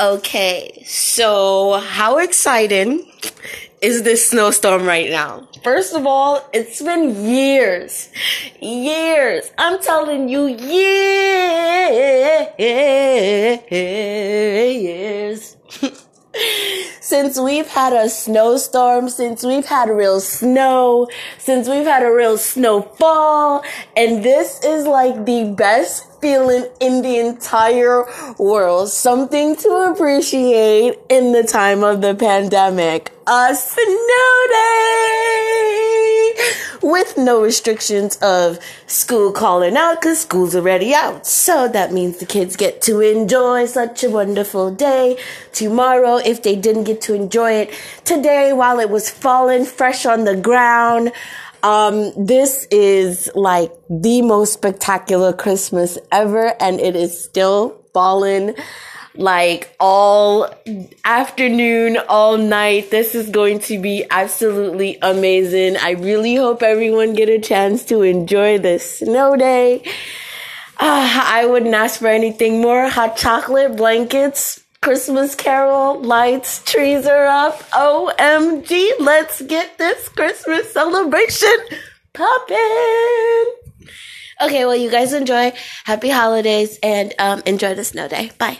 Okay, so how exciting is this snowstorm right now? First of all, it's been years, years. I'm telling you, years. since we've had a snowstorm, since we've had real snow, since we've had a real snowfall, and this is like the best feeling in the entire world. Something to appreciate in the time of the pandemic. A snow day! With no restrictions of school calling out because school's already out. So that means the kids get to enjoy such a wonderful day. Tomorrow, if they didn't get to enjoy it today while it was falling fresh on the ground, um, this is like the most spectacular Christmas ever, and it is still falling like all afternoon, all night. This is going to be absolutely amazing. I really hope everyone get a chance to enjoy this snow day. Uh, I wouldn't ask for anything more. Hot chocolate, blankets, Christmas carol, lights, trees are up. OMG, let's get this Christmas celebration poppin'. Okay, well, you guys enjoy. Happy holidays and um, enjoy the snow day. Bye.